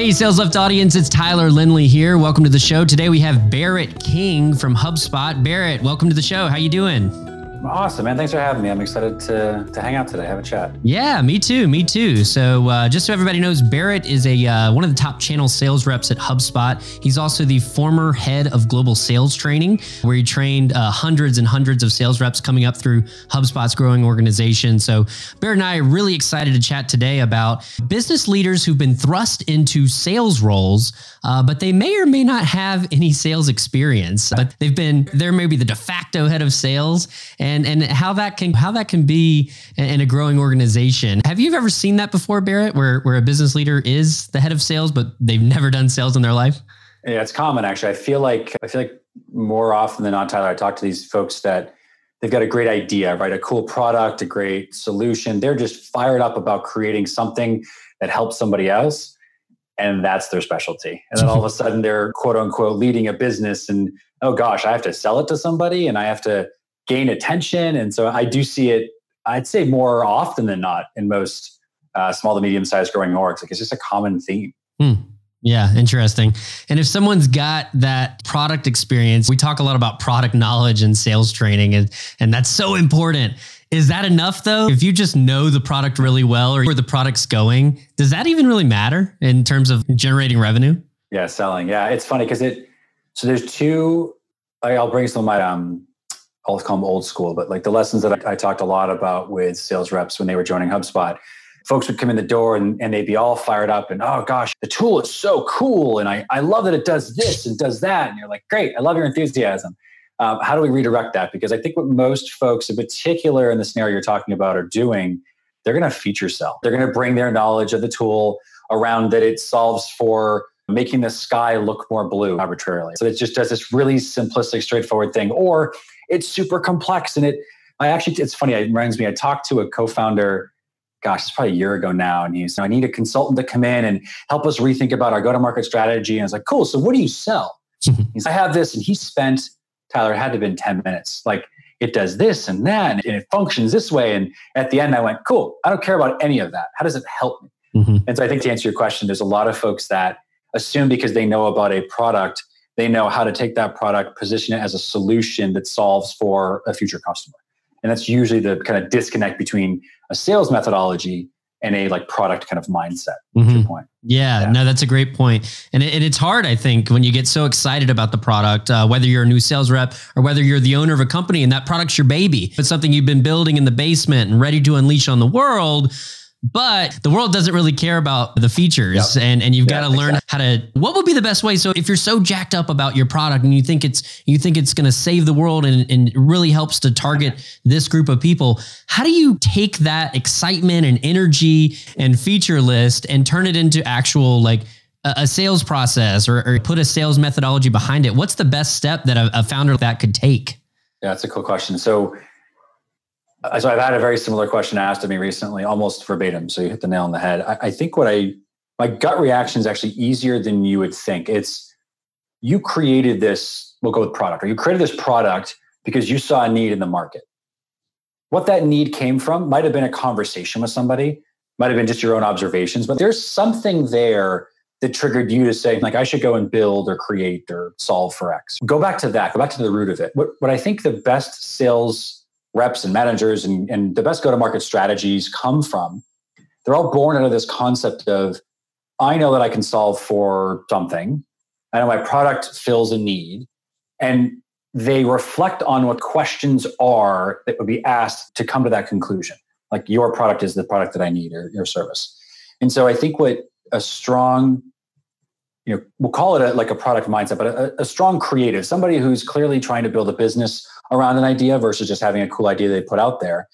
Hey, Sales Lift audience, it's Tyler Lindley here. Welcome to the show. Today we have Barrett King from HubSpot. Barrett, welcome to the show. How you doing? Awesome, man. Thanks for having me. I'm excited to, to hang out today, have a chat. Yeah, me too. Me too. So, uh, just so everybody knows, Barrett is a uh, one of the top channel sales reps at HubSpot. He's also the former head of global sales training, where he trained uh, hundreds and hundreds of sales reps coming up through HubSpot's growing organization. So, Barrett and I are really excited to chat today about business leaders who've been thrust into sales roles, uh, but they may or may not have any sales experience, but they've been, they're maybe the de facto head of sales. And and how that can how that can be in a growing organization. Have you ever seen that before, Barrett, where where a business leader is the head of sales, but they've never done sales in their life? Yeah, it's common actually. I feel like I feel like more often than not, Tyler, I talk to these folks that they've got a great idea, right? A cool product, a great solution. They're just fired up about creating something that helps somebody else. And that's their specialty. And then all of a sudden they're quote unquote leading a business and oh gosh, I have to sell it to somebody and I have to gain attention. And so I do see it, I'd say more often than not in most uh, small to medium sized growing orgs. Like it's just a common theme. Hmm. Yeah, interesting. And if someone's got that product experience, we talk a lot about product knowledge and sales training, and, and that's so important. Is that enough though? If you just know the product really well or where the product's going, does that even really matter in terms of generating revenue? Yeah, selling. Yeah, it's funny because it, so there's two, I'll bring some of my um, I'll call them old school, but like the lessons that I, I, talked a lot about with sales reps when they were joining HubSpot. Folks would come in the door and, and they'd be all fired up and, oh gosh, the tool is so cool. And I, I love that it does this and does that. And you're like, great, I love your enthusiasm. Um, how do we redirect that? Because I think what most folks, in particular in the scenario you're talking about, are doing, they're going to feature sell. They're going to bring their knowledge of the tool around that it solves for making the sky look more blue arbitrarily. So it just does this really simplistic, straightforward thing. Or it's super complex. And it, I actually, it's funny, it reminds me, I talked to a co founder, gosh, it's probably a year ago now. And he's, I need a consultant to come in and help us rethink about our go to market strategy. And I was like, cool. So what do you sell? he's, I have this. And he spent, Tyler, it had to have been 10 minutes. Like, it does this and that, and it functions this way. And at the end, I went, cool, I don't care about any of that. How does it help me? Mm-hmm. And so I think to answer your question, there's a lot of folks that assume because they know about a product they know how to take that product, position it as a solution that solves for a future customer. And that's usually the kind of disconnect between a sales methodology and a like product kind of mindset. Mm-hmm. point. Yeah, yeah, no, that's a great point. And, it, and, it's hard, I think, when you get so excited about the product, uh, whether you're a new sales rep or whether you're the owner of a company and that product's your baby. It's something you've been building in the basement and ready to unleash on the world but the world doesn't really care about the features yep. and, and you've got to learn exactly. how to what would be the best way so if you're so jacked up about your product and you think it's you think it's going to save the world and, and really helps to target this group of people how do you take that excitement and energy and feature list and turn it into actual like a, a sales process or, or, put a sales methodology behind it what's the best step that a, a founder that could take yeah that's a cool question so Uh, so I've had a very similar question asked of me recently, almost verbatim. So you hit the nail on the head. I, I think what I my gut reaction is actually easier than you would think. It's you created this. We'll go with product, or you created this product because you saw a need in the market. What that need came from might have been a conversation with somebody, might have been just your own observations, but there's something there that triggered you to say, like, I should go and build or create or solve for X. Go back to that. Go back to the root of it. What, what I think the best sales reps and managers and, and the best go to market strategies come from, they're all born out of this concept of I know that I can solve for something. I know my product fills a need. And they reflect on what questions are that would be asked to come to that conclusion. Like your product is the product that I need or your service. And so I think what a strong, you know, we'll call it a, like a product mindset, but a, a strong creative, somebody who's clearly trying to build a business around an idea versus just having a cool idea they put out there,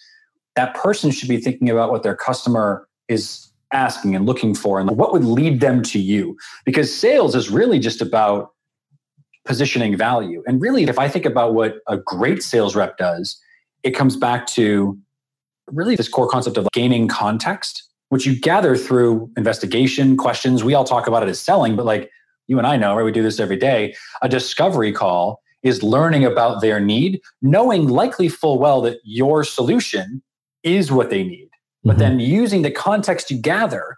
that person should be thinking about what their customer is asking and looking for and what would lead them to you. Because sales is really just about positioning value. And really, if I think about what a great sales rep does, it comes back to really this core concept of gaining context, which you gather through investigation, questions. We all talk about it as selling, but like you and I know, right? We do this every day. A discovery call is learning about their need, knowing likely full well that your solution is what they need. But mm-hmm. then using the context you gather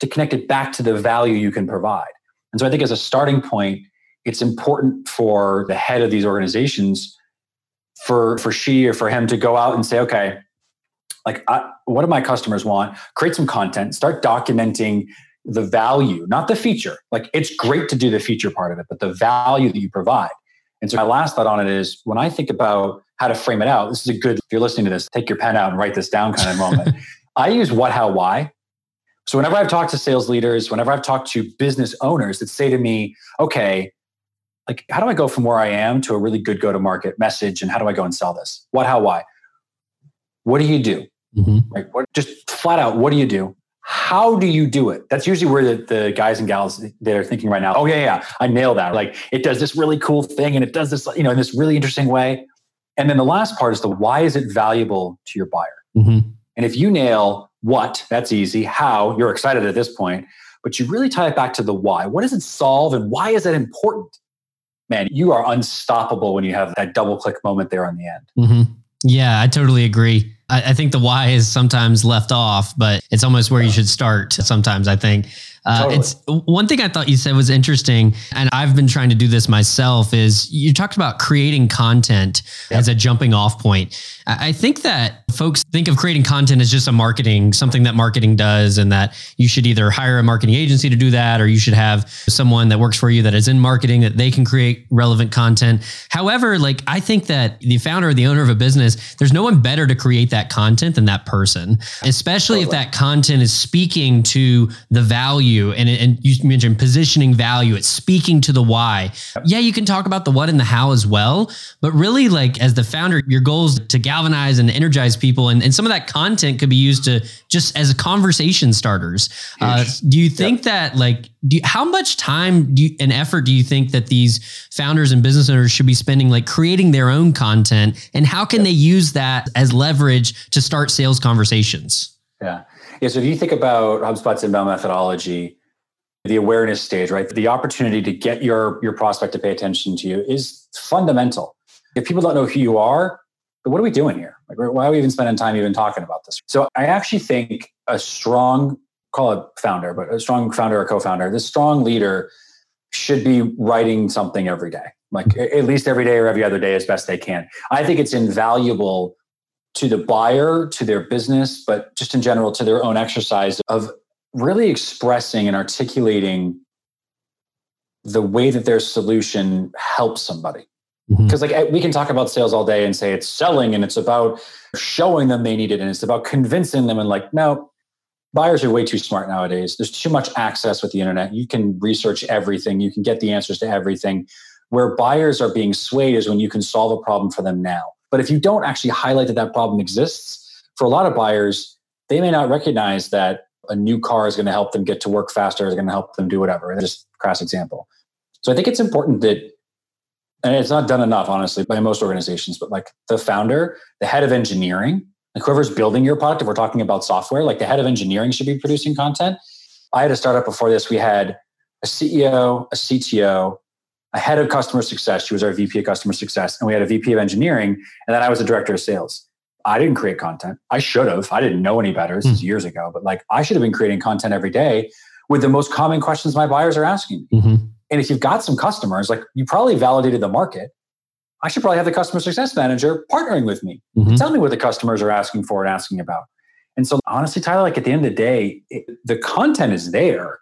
to connect it back to the value you can provide. And so I think as a starting point, it's important for the head of these organizations for for she or for him to go out and say, okay, like I, what do my customers want? Create some content, start documenting the value, not the feature. Like it's great to do the feature part of it, but the value that you provide. And so my last thought on it is when I think about how to frame it out, this is a good, if you're listening to this, take your pen out and write this down kind of moment. I use what, how, why. So whenever I've talked to sales leaders, whenever I've talked to business owners that say to me, okay, like how do I go from where I am to a really good go to market message and how do I go and sell this? What, how, why? What do you do? Mm-hmm. Like what just flat out, what do you do? How do you do it? That's usually where the, the guys and gals that are thinking right now, oh yeah, yeah, I nail that. Like it does this really cool thing and it does this, you know, in this really interesting way. And then the last part is the why is it valuable to your buyer? Mm-hmm. And if you nail what, that's easy. How, you're excited at this point, but you really tie it back to the why. What does it solve and why is that important? Man, you are unstoppable when you have that double click moment there on the end. Mm-hmm. Yeah, I totally agree. I, I, think the why is sometimes left off, but it's almost where you should start sometimes, I think. Uh, totally. It's one thing I thought you said was interesting, and I've been trying to do this myself. Is you talked about creating content yep. as a jumping off point. I think that folks think of creating content as just a marketing, something that marketing does, and that you should either hire a marketing agency to do that, or you should have someone that works for you that is in marketing that they can create relevant content. However, like I think that the founder or the owner of a business, there's no one better to create that content than that person, especially totally. if that content is speaking to the value and, and you mentioned positioning value. It's speaking to the why. Yeah, you can talk about the what and the how as well, but really, like as the founder, your goal is to galvanize and energize people, and, and some of that content could be used to just as conversation starters. Uh, do you think yep. that like do you, how much time do you, and effort do you think that these founders and business owners should be spending like creating their own content, and how can yep. they use that as leverage to start sales conversations? Yeah. Yeah. So if you think about HubSpot's inbound methodology, the awareness stage, right? The opportunity to get your, your prospect to pay attention to you is fundamental. If people don't know who you are, what are we doing here? Like, why are we even spending time even talking about this? So I actually think a strong, call it founder, but a strong founder or co-founder, this strong leader should be writing something every day, like at least every day or every other day as best they can. I think it's invaluable to the buyer, to their business, but just in general to their own exercise of really expressing and articulating the way that their solution helps somebody. Because mm-hmm. like we can talk about sales all day and say it's selling and it's about showing them they need it and it's about convincing them and like no buyers are way too smart nowadays. There's too much access with the internet. You can research everything. You can get the answers to everything. Where buyers are being swayed is when you can solve a problem for them now. But if you don't actually highlight that that problem exists, for a lot of buyers, they may not recognize that a new car is going to help them get to work faster, is going to help them do whatever. Just crass example. So I think it's important that, and it's not done enough, honestly, by most organizations, but like the founder, the head of engineering, like whoever's building your product, if we're talking about software, like the head of engineering should be producing content. I had a startup before this. We had a CEO, a CTO, a head of customer success. She was our VP of customer success. And we had a VP of engineering. And then I was a director of sales. I didn't create content. I should have. I didn't know any better. This is hmm. years ago, but like I should have been creating content every day with the most common questions my buyers are asking. Mm-hmm. And if you've got some customers, like you probably validated the market. I should probably have the customer success manager partnering with me. Mm-hmm. Tell me what the customers are asking for and asking about. And so honestly, Tyler, like at the end of the day, it, the content is there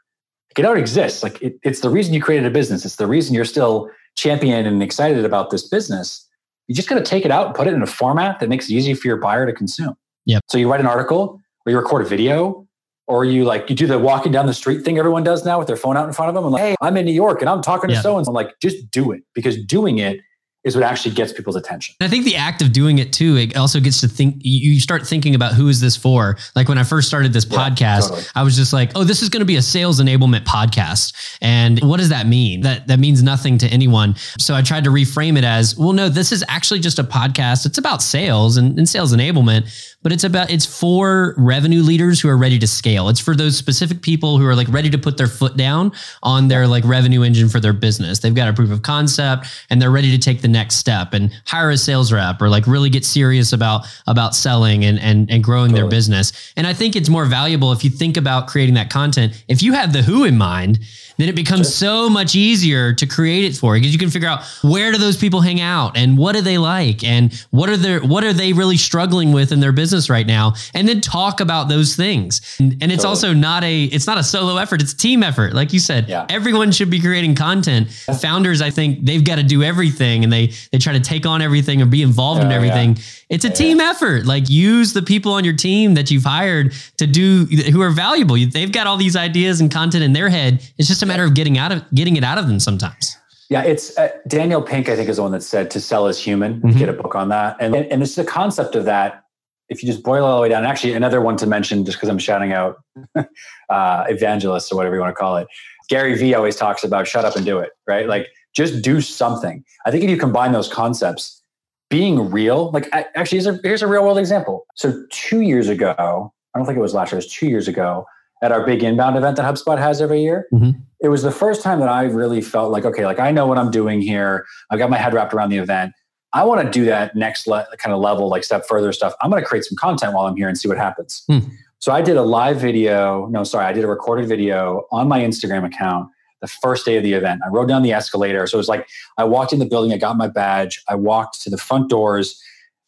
it already exists. Like it, it's the reason you created a business. It's the reason you're still champion and excited about this business. You just got to take it out and put it in a format that makes it easy for your buyer to consume. Yeah. So you write an article or you record a video or you like you do the walking down the street thing everyone does now with their phone out in front of them and like, hey, I'm in New York and I'm talking to so and so. Like, just do it because doing it is what actually gets people's attention. I think the act of doing it too, it also gets to think, you start thinking about who is this for? Like when I first started this yeah, podcast, totally. I was just like, oh, this is going to be a sales enablement podcast. And what does that mean? That, that means nothing to anyone. So I tried to reframe it as, well, no, this is actually just a podcast. It's about sales and, and sales enablement, but it's about it's for revenue leaders who are ready to scale. It's for those specific people who are like ready to put their foot down on their like revenue engine for their business. They've got a proof of concept and they're ready to take the next step and hire a sales rep or like really get serious about about selling and and and growing totally. their business. And I think it's more valuable if you think about creating that content. If you have the who in mind, then it becomes sure. so much easier to create it for you because you can figure out where do those people hang out and what do they like and what are their what are they really struggling with in their business right now and then talk about those things and, and it's totally. also not a it's not a solo effort it's a team effort like you said yeah. everyone should be creating content founders i think they've got to do everything and they they try to take on everything or be involved in everything yeah. it's a team effort like use the people on your team that you've hired to do who are valuable they've got all these ideas and content in their head it's just a matter of getting out of getting it out of them sometimes. Yeah, it's uh, Daniel Pink. I think is the one that said to sell is human. Mm-hmm. Get a book on that, and and it's the concept of that. If you just boil it all the way down, actually, another one to mention, just because I'm shouting out uh, evangelists or whatever you want to call it. Gary Vee always talks about shut up and do it, right? Like just do something. I think if you combine those concepts, being real, like actually, here's a, here's a real world example. So two years ago, I don't think it was last year, it was two years ago, at our big inbound event that HubSpot has every year. Mm-hmm. It was the first time that I really felt like, okay, like I know what I'm doing here. I've got my head wrapped around the event. I want to do that next le- kind of level, like step further stuff. I'm going to create some content while I'm here and see what happens. Mm. So I did a live video. No, sorry, I did a recorded video on my Instagram account the first day of the event. I rode down the escalator. So it was like I walked in the building, I got my badge, I walked to the front doors.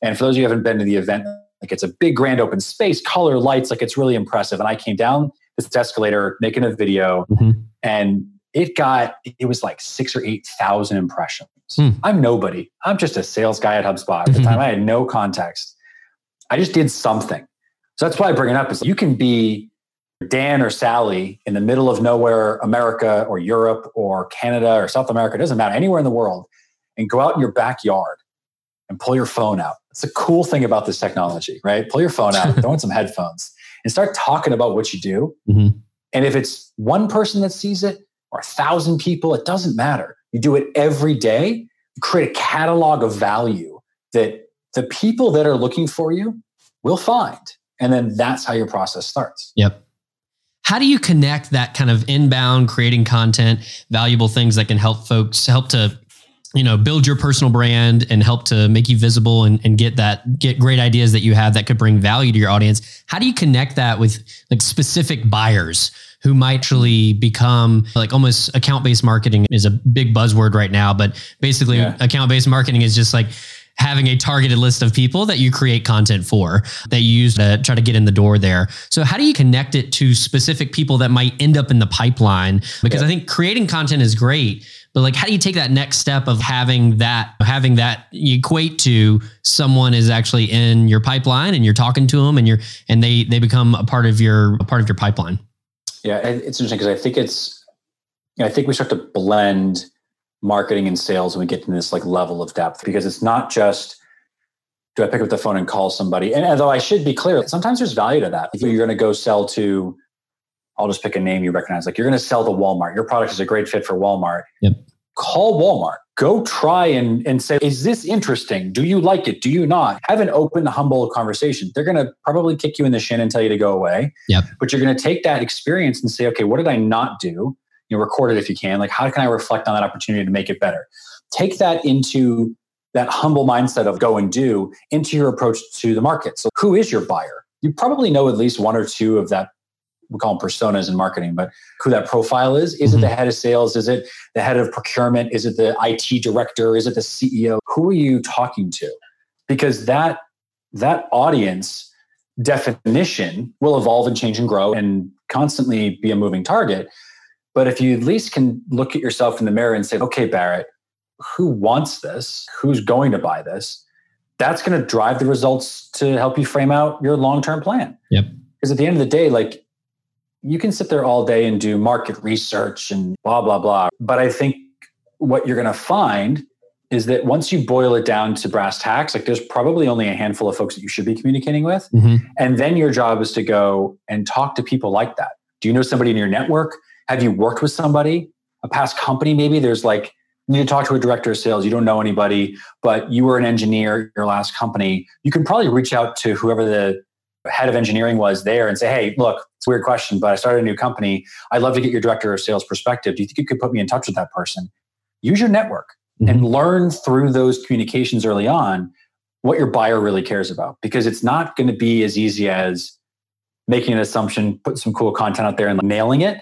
And for those of you who haven't been to the event, like it's a big grand open space, color lights, like it's really impressive. And I came down this escalator making a video mm-hmm. and it got it was like six or eight thousand impressions mm. i'm nobody i'm just a sales guy at hubspot at the mm-hmm. time i had no context i just did something so that's why i bring it up is you can be dan or sally in the middle of nowhere america or europe or canada or south america it doesn't matter anywhere in the world and go out in your backyard and pull your phone out it's a cool thing about this technology right pull your phone out throw in some headphones and start talking about what you do. Mm-hmm. And if it's one person that sees it or a thousand people, it doesn't matter. You do it every day, you create a catalog of value that the people that are looking for you will find. And then that's how your process starts. Yep. How do you connect that kind of inbound creating content, valuable things that can help folks help to you know build your personal brand and help to make you visible and, and get that get great ideas that you have that could bring value to your audience how do you connect that with like specific buyers who might actually become like almost account based marketing is a big buzzword right now but basically yeah. account based marketing is just like having a targeted list of people that you create content for that you use to try to get in the door there. So how do you connect it to specific people that might end up in the pipeline? Because yeah. I think creating content is great, but like how do you take that next step of having that having that equate to someone is actually in your pipeline and you're talking to them and you're and they they become a part of your a part of your pipeline? Yeah, it's interesting because I think it's you know, I think we start to blend marketing and sales when we get to this like level of depth because it's not just do I pick up the phone and call somebody? And although I should be clear, sometimes there's value to that. If you're going to go sell to, I'll just pick a name you recognize, like you're going to sell to Walmart. Your product is a great fit for Walmart. Yep. Call Walmart. Go try and, and say, is this interesting? Do you like it? Do you not? Have an open, humble conversation. They're going to probably kick you in the shin and tell you to go away. Yep. But you're going to take that experience and say, okay, what did I not do? you know, record it if you can. Like, how can I reflect on that opportunity to make it better? Take that into that humble mindset of go and do into your approach to the market. So, who is your buyer? You probably know at least one or two of that. We call them personas in marketing, but who that profile is. Is mm-hmm. it the head of sales? Is it the head of procurement? Is it the IT director? Is it the CEO? Who are you talking to? Because that that audience definition will evolve and change and grow and constantly be a moving target. But if you at least can look at yourself in the mirror and say, okay, Barrett, who wants this? Who's going to buy this? That's going to drive the results to help you frame out your long term plan. Yep. Because at the end of the day, like you can sit there all day and do market research and blah, blah, blah. But I think what you're going to find is that once you boil it down to brass tacks, like there's probably only a handful of folks that you should be communicating with. Mm-hmm. And then your job is to go and talk to people like that. Do you know somebody in your network? Have you worked with somebody, a past company maybe? There's like you need to talk to a director of sales. You don't know anybody, but you were an engineer your last company. You can probably reach out to whoever the head of engineering was there and say, hey, look, it's a weird question, but I started a new company. I'd love to get your director of sales perspective. Do you think you could put me in touch with that person? Use your network mm-hmm. and learn through those communications early on what your buyer really cares about because it's not going to be as easy as making an assumption, put some cool content out there and nailing it.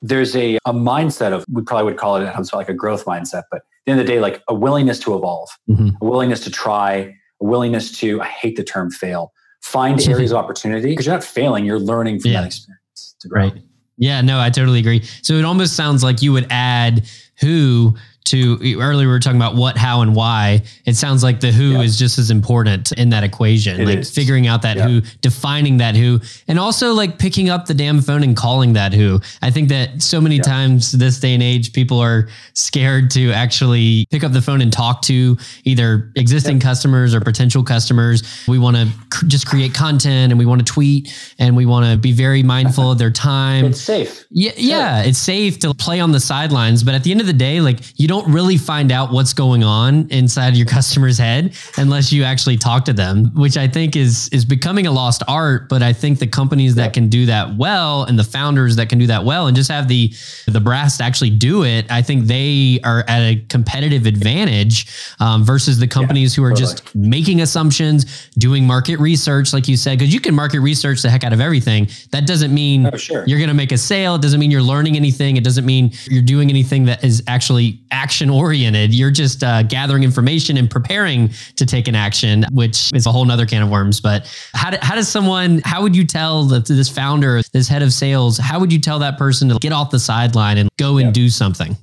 There's a, a mindset of, we probably would call it like a growth mindset, but at the end of the day, like a willingness to evolve, mm-hmm. a willingness to try, a willingness to, I hate the term fail, find areas of opportunity because you're not failing, you're learning from yeah. that experience. Right. Yeah, no, I totally agree. So it almost sounds like you would add who to earlier we were talking about what, how, and why. It sounds like the who yeah. is just as important in that equation. It like is. figuring out that yeah. who, defining that who, and also like picking up the damn phone and calling that who. I think that so many yeah. times this day and age, people are scared to actually pick up the phone and talk to either existing customers or potential customers. We want to cr- just create content and we want to tweet and we want to be very mindful of their time. It's safe. Yeah, yeah, it's safe to play on the sidelines, but at the end of the day, like you don't really find out what's going on inside your customer's head unless you actually talk to them, which I think is is becoming a lost art. But I think the companies that can do that well and the founders that can do that well and just have the the brass to actually do it, I think they are at a competitive advantage um, versus the companies yeah, who are totally. just making assumptions, doing market research, like you said, because you can market research the heck out of everything. That doesn't mean oh, sure. you're going to make a sale. It doesn't mean you're learning anything. It doesn't mean you're doing anything that is actually action oriented. You're just uh, gathering information and preparing to take an action, which is a whole nother can of worms. But how, do, how does someone, how would you tell the, this founder, this head of sales, how would you tell that person to get off the sideline and go and do something?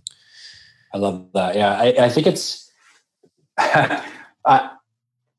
I love that. Yeah. I, I think it's, I,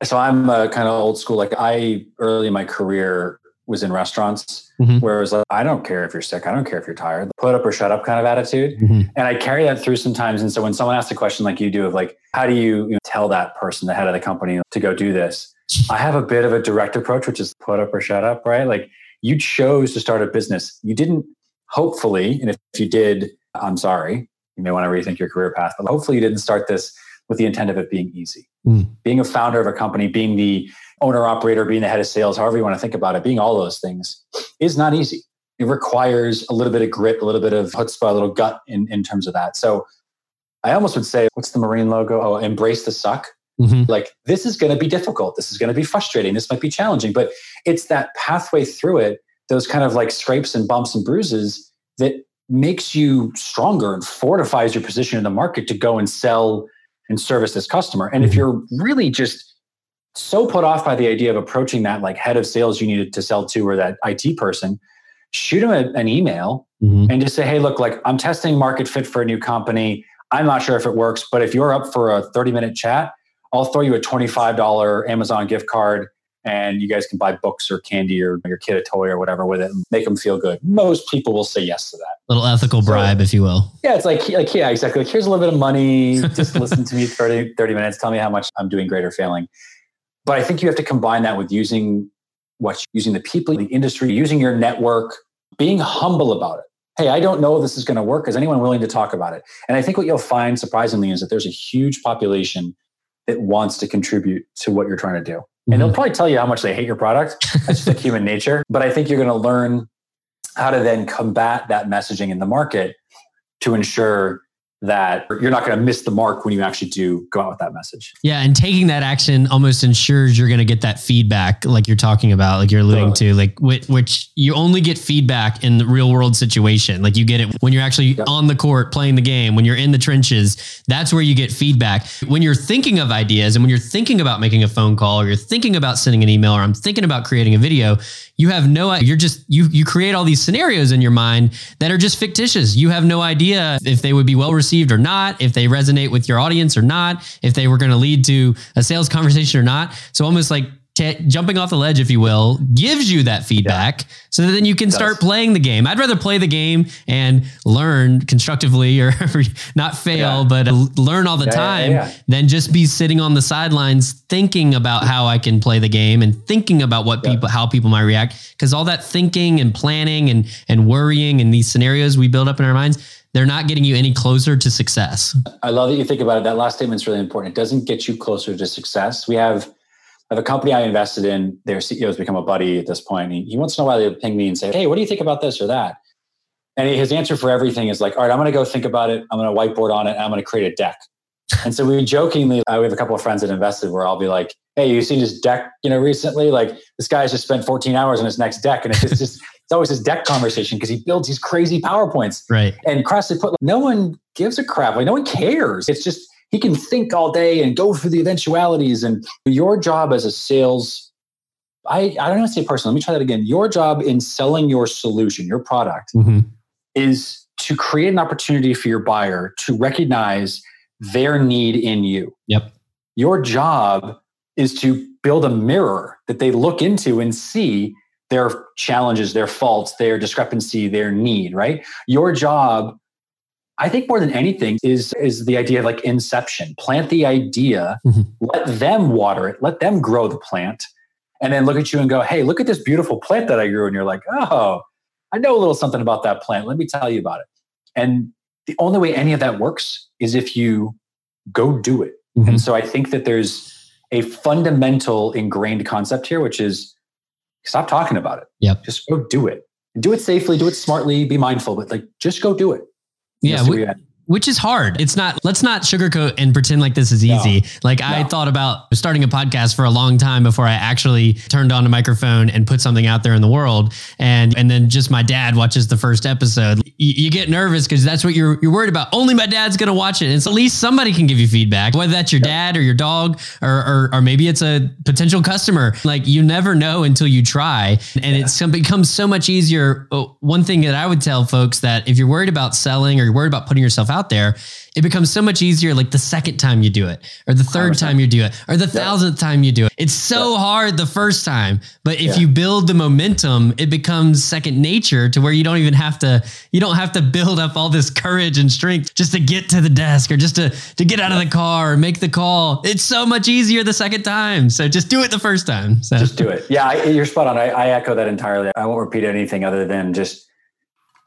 so I'm uh, kind of old school. Like I early in my career was in restaurants mm-hmm. where it was like, I don't care if you're sick. I don't care if you're tired. Put up or shut up kind of attitude. Mm-hmm. And I carry that through sometimes. And so when someone asks a question like you do of like, how do you, you know, tell that person, the head of the company to go do this? I have a bit of a direct approach, which is put up or shut up, right? Like you chose to start a business. You didn't, hopefully, and if you did, I'm sorry, you may want to rethink your career path, but hopefully you didn't start this with the intent of it being easy. Mm. Being a founder of a company, being the owner operator, being the head of sales, however you want to think about it, being all those things is not easy. It requires a little bit of grit, a little bit of chutzpah, a little gut in, in terms of that. So I almost would say, what's the Marine logo? Oh, embrace the suck. Mm-hmm. Like this is going to be difficult. This is going to be frustrating. This might be challenging, but it's that pathway through it, those kind of like scrapes and bumps and bruises that makes you stronger and fortifies your position in the market to go and sell and service this customer. And if mm-hmm. you're really just so put off by the idea of approaching that like head of sales you needed to sell to or that IT person, shoot them a, an email mm-hmm. and just say, hey, look, like I'm testing market fit for a new company. I'm not sure if it works, but if you're up for a 30 minute chat, I'll throw you a $25 Amazon gift card and you guys can buy books or candy or your kid a toy or whatever with it and make them feel good. Most people will say yes to that. Little ethical bribe, so, if you will. Yeah, it's like, like yeah, exactly. Like here's a little bit of money. Just listen to me 30, 30 minutes. Tell me how much I'm doing great or failing. But I think you have to combine that with using what using the people, the industry, using your network, being humble about it. Hey, I don't know if this is going to work. Is anyone willing to talk about it? And I think what you'll find surprisingly is that there's a huge population that wants to contribute to what you're trying to do. Mm-hmm. And they'll probably tell you how much they hate your product. That's just like human nature. But I think you're going to learn how to then combat that messaging in the market to ensure that you're not going to miss the mark when you actually do go out with that message. Yeah. And taking that action almost ensures you're going to get that feedback, like you're talking about, like you're alluding totally. to, like which, which, you only get feedback in the real world situation. Like you get it when you're actually yep. on the court playing the game, when you're in the trenches, that's where you get feedback. When you're thinking of ideas and when you're thinking about making a phone call or you're thinking about sending an email or I'm thinking about creating a video, you have no you're just you you create all these scenarios in your mind that are just fictitious you have no idea if they would be well received or not if they resonate with your audience or not if they were going to lead to a sales conversation or not so almost like t- jumping off the ledge, if you will, gives you that feedback, yeah. so that then you can start playing the game. I'd rather play the game and learn constructively, or not fail, yeah. but learn all the yeah, time, than just be sitting on the sidelines thinking about how I can play the game and thinking about what people, how people might react. Because all that thinking and planning and and worrying and these scenarios we build up in our minds they're not getting you any closer to success. I love that you think about it. That last statement is really important. It doesn't get you closer to success. We have, have a company I invested in. Their CEO has become a buddy at this point. He, once in a while they ping me and say, "Hey, what do you think about this or that?" And his answer for everything is like, "All right, I'm going to go think about it. I'm going to whiteboard on it. I'm going to create a deck." and so we jokingly, uh, we have a couple of friends that invested where I'll be like, "Hey, you seen this deck? You know, recently? Like this guy's just spent 14 hours on his next deck, and it's just it's always his deck conversation because he builds these crazy PowerPoints. Right. And Crest put like, no one gives a crap. Like no one cares. It's just he can think all day and go through the eventualities. And your job as a sales, I, I don't want to say person. Let me try that again. Your job in selling your solution, your product, mm-hmm. is to create an opportunity for your buyer to recognize their need in you. Yep. Your job is to build a mirror that they look into and see their challenges, their faults, their discrepancy, their need, right? Your job, I think more than anything, is, is the idea of like inception. Plant the idea, mm-hmm. let them water it, let them grow the plant, and then look at you and go, hey, look at this beautiful plant that I grew. And you're like, oh, I know a little something about that plant. Let me tell you about it. And the only way any of that works is if you go do it. Mm-hmm. And so I think that there's a fundamental ingrained concept here, which is stop talking about it. Yeah, Just go do it. Do it safely, do it smartly, be mindful, but like just go do it. Yeah. We, which is hard. It's not, let's not sugarcoat and pretend like this is easy. No, like no. I thought about starting a podcast for a long time before I actually turned on a microphone and put something out there in the world. And, and then just my dad watches the first episode. You, you get nervous because that's what you're, you're worried about. Only my dad's going to watch it. And so at least somebody can give you feedback, whether that's your dad or your dog, or, or, or maybe it's a potential customer. Like you never know until you try. And yeah. it's becomes so much easier. Oh, one thing that I would tell folks that if you're worried about selling or you're worried about putting yourself out out there, it becomes so much easier like the second time you do it, or the 3rd time you do it, or the thousandth time you do it. It's so hard the first time, but if yeah. you build the momentum, it becomes second nature to where you don't even have to you don't have to build up all this courage and strength just to get to the desk or just to to get out of the car or make the call. It's so much easier the second time. So just do it the first time. So. Just do it. Yeah, I, you're spot on. I, I echo that entirely. I won't repeat anything other than just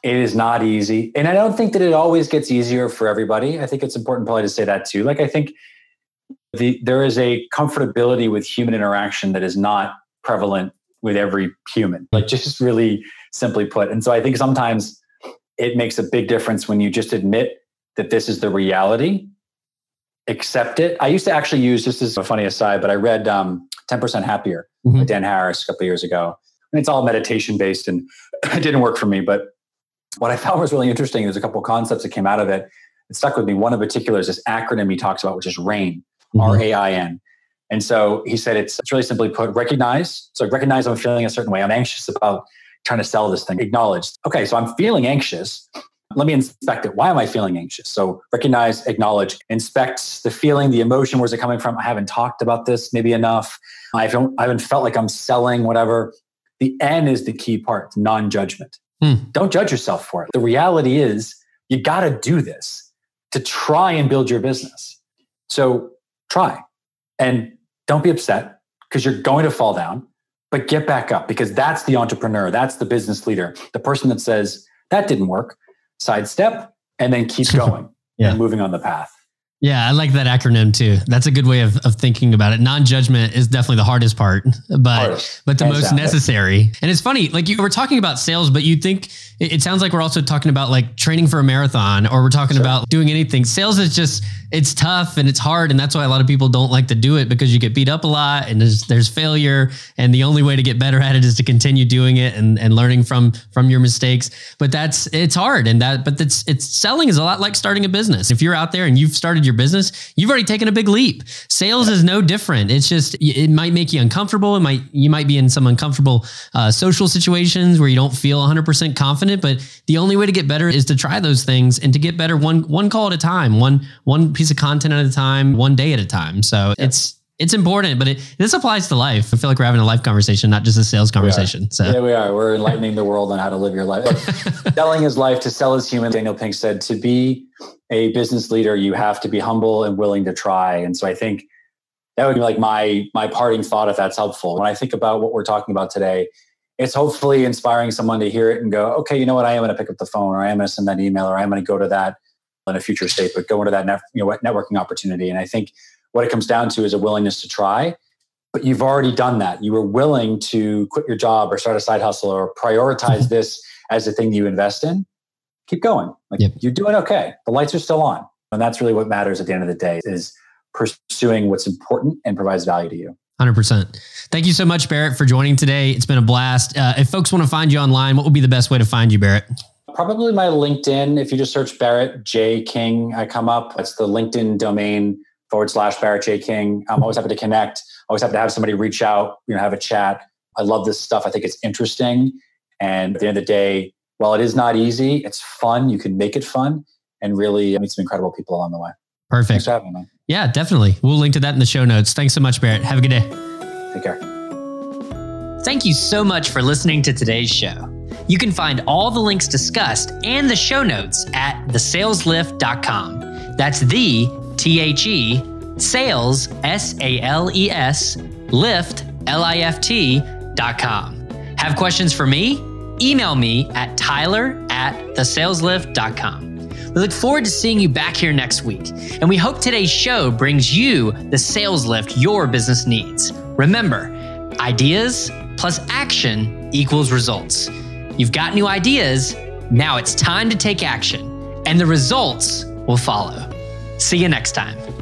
it is not easy. And I don't think that it always gets easier for everybody. I think it's important probably to say that too. Like I think the there is a comfortability with human interaction that is not prevalent with every human. Like just really simply put. And so I think sometimes it makes a big difference when you just admit that this is the reality, accept it. I used to actually use this as a funny aside, but I read um, 10% Happier mm-hmm. by Dan Harris a couple years ago. And it's all meditation based and it didn't work for me, but what I found was really interesting. There's a couple of concepts that came out of it. It stuck with me. One in particular is this acronym he talks about, which is RAIN, mm-hmm. R A I N. And so he said it's, it's really simply put recognize. So recognize I'm feeling a certain way. I'm anxious about trying to sell this thing. Acknowledge. Okay, so I'm feeling anxious. Let me inspect it. Why am I feeling anxious? So recognize, acknowledge, inspect the feeling, the emotion. Where's it coming from? I haven't talked about this maybe enough. I don't. I haven't felt like I'm selling whatever. The N is the key part. Non-judgment. Hmm. Don't judge yourself for it. The reality is, you got to do this to try and build your business. So try and don't be upset because you're going to fall down, but get back up because that's the entrepreneur, that's the business leader, the person that says, that didn't work, sidestep, and then keep going yeah. and moving on the path. Yeah, I like that acronym too. That's a good way of, of thinking about it. Non-judgment is definitely the hardest part, but hardest. but the most necessary. And it's funny, like you were talking about sales, but you think it, sounds like we're also talking about like training for a marathon or we're talking sure. about doing anything. Sales is just it's tough and it's hard, and that's why a lot of people don't like to do it because you get beat up a lot and there's there's failure, and the only way to get better at it is to continue doing it and, and learning from from your mistakes. But that's it's hard, and that but it's it's selling is a lot like starting a business. If you're out there and you've started your business, you've already taken a big leap. Sales is no different. It's just it might make you uncomfortable. It might you might be in some uncomfortable uh, social situations where you don't feel 100% confident. But the only way to get better is to try those things and to get better one one call at a time, one one piece of content at a time, one day at a time. So it's it's important, but it, this applies to life. I feel like we're having a life conversation, not just a sales conversation. So yeah, we are. We're enlightening the world on how to live your life. selling his life to sell is human. Daniel Pink said to be a business leader, you have to be humble and willing to try. And so I think that would be like my my parting thought if that's helpful. When I think about what we're talking about today, it's hopefully inspiring someone to hear it and go, okay, you know what, I am going to pick up the phone, or I am going to send that email, or I am going to go to that in a future state, but go into that net, you know networking opportunity. And I think what it comes down to is a willingness to try. But you've already done that. You were willing to quit your job or start a side hustle or prioritize this as the thing you invest in. Keep going. Like yep. you're doing okay. The lights are still on. And that's really what matters at the end of the day is pursuing what's important and provides value to you. 100%. Thank you so much, Barrett, for joining today. It's been a blast. Uh, if folks want to find you online, what would be the best way to find you, Barrett? Probably my LinkedIn. If you just search Barrett J. King, I come up. That's the LinkedIn domain forward slash Barrett J. King. I'm always happy to connect. Always happy to have somebody reach out, you know, have a chat. I love this stuff. I think it's interesting. And at the end of the day, while it is not easy, it's fun. You can make it fun and really meet some incredible people along the way. Perfect. Thanks for having me. Yeah, definitely. We'll link to that in the show notes. Thanks so much, Barrett. Have a good day. Take care. Thank you so much for listening to today's show. You can find all the links discussed and the show notes at thesaleslift.com. That's the T H E, sales, S A L E S, lift, L I F T dot com. Have questions for me? Email me at tyler at thesaleslift.com. We look forward to seeing you back here next week, and we hope today's show brings you the sales lift your business needs. Remember, ideas plus action equals results. You've got new ideas, now it's time to take action, and the results will follow. See you next time.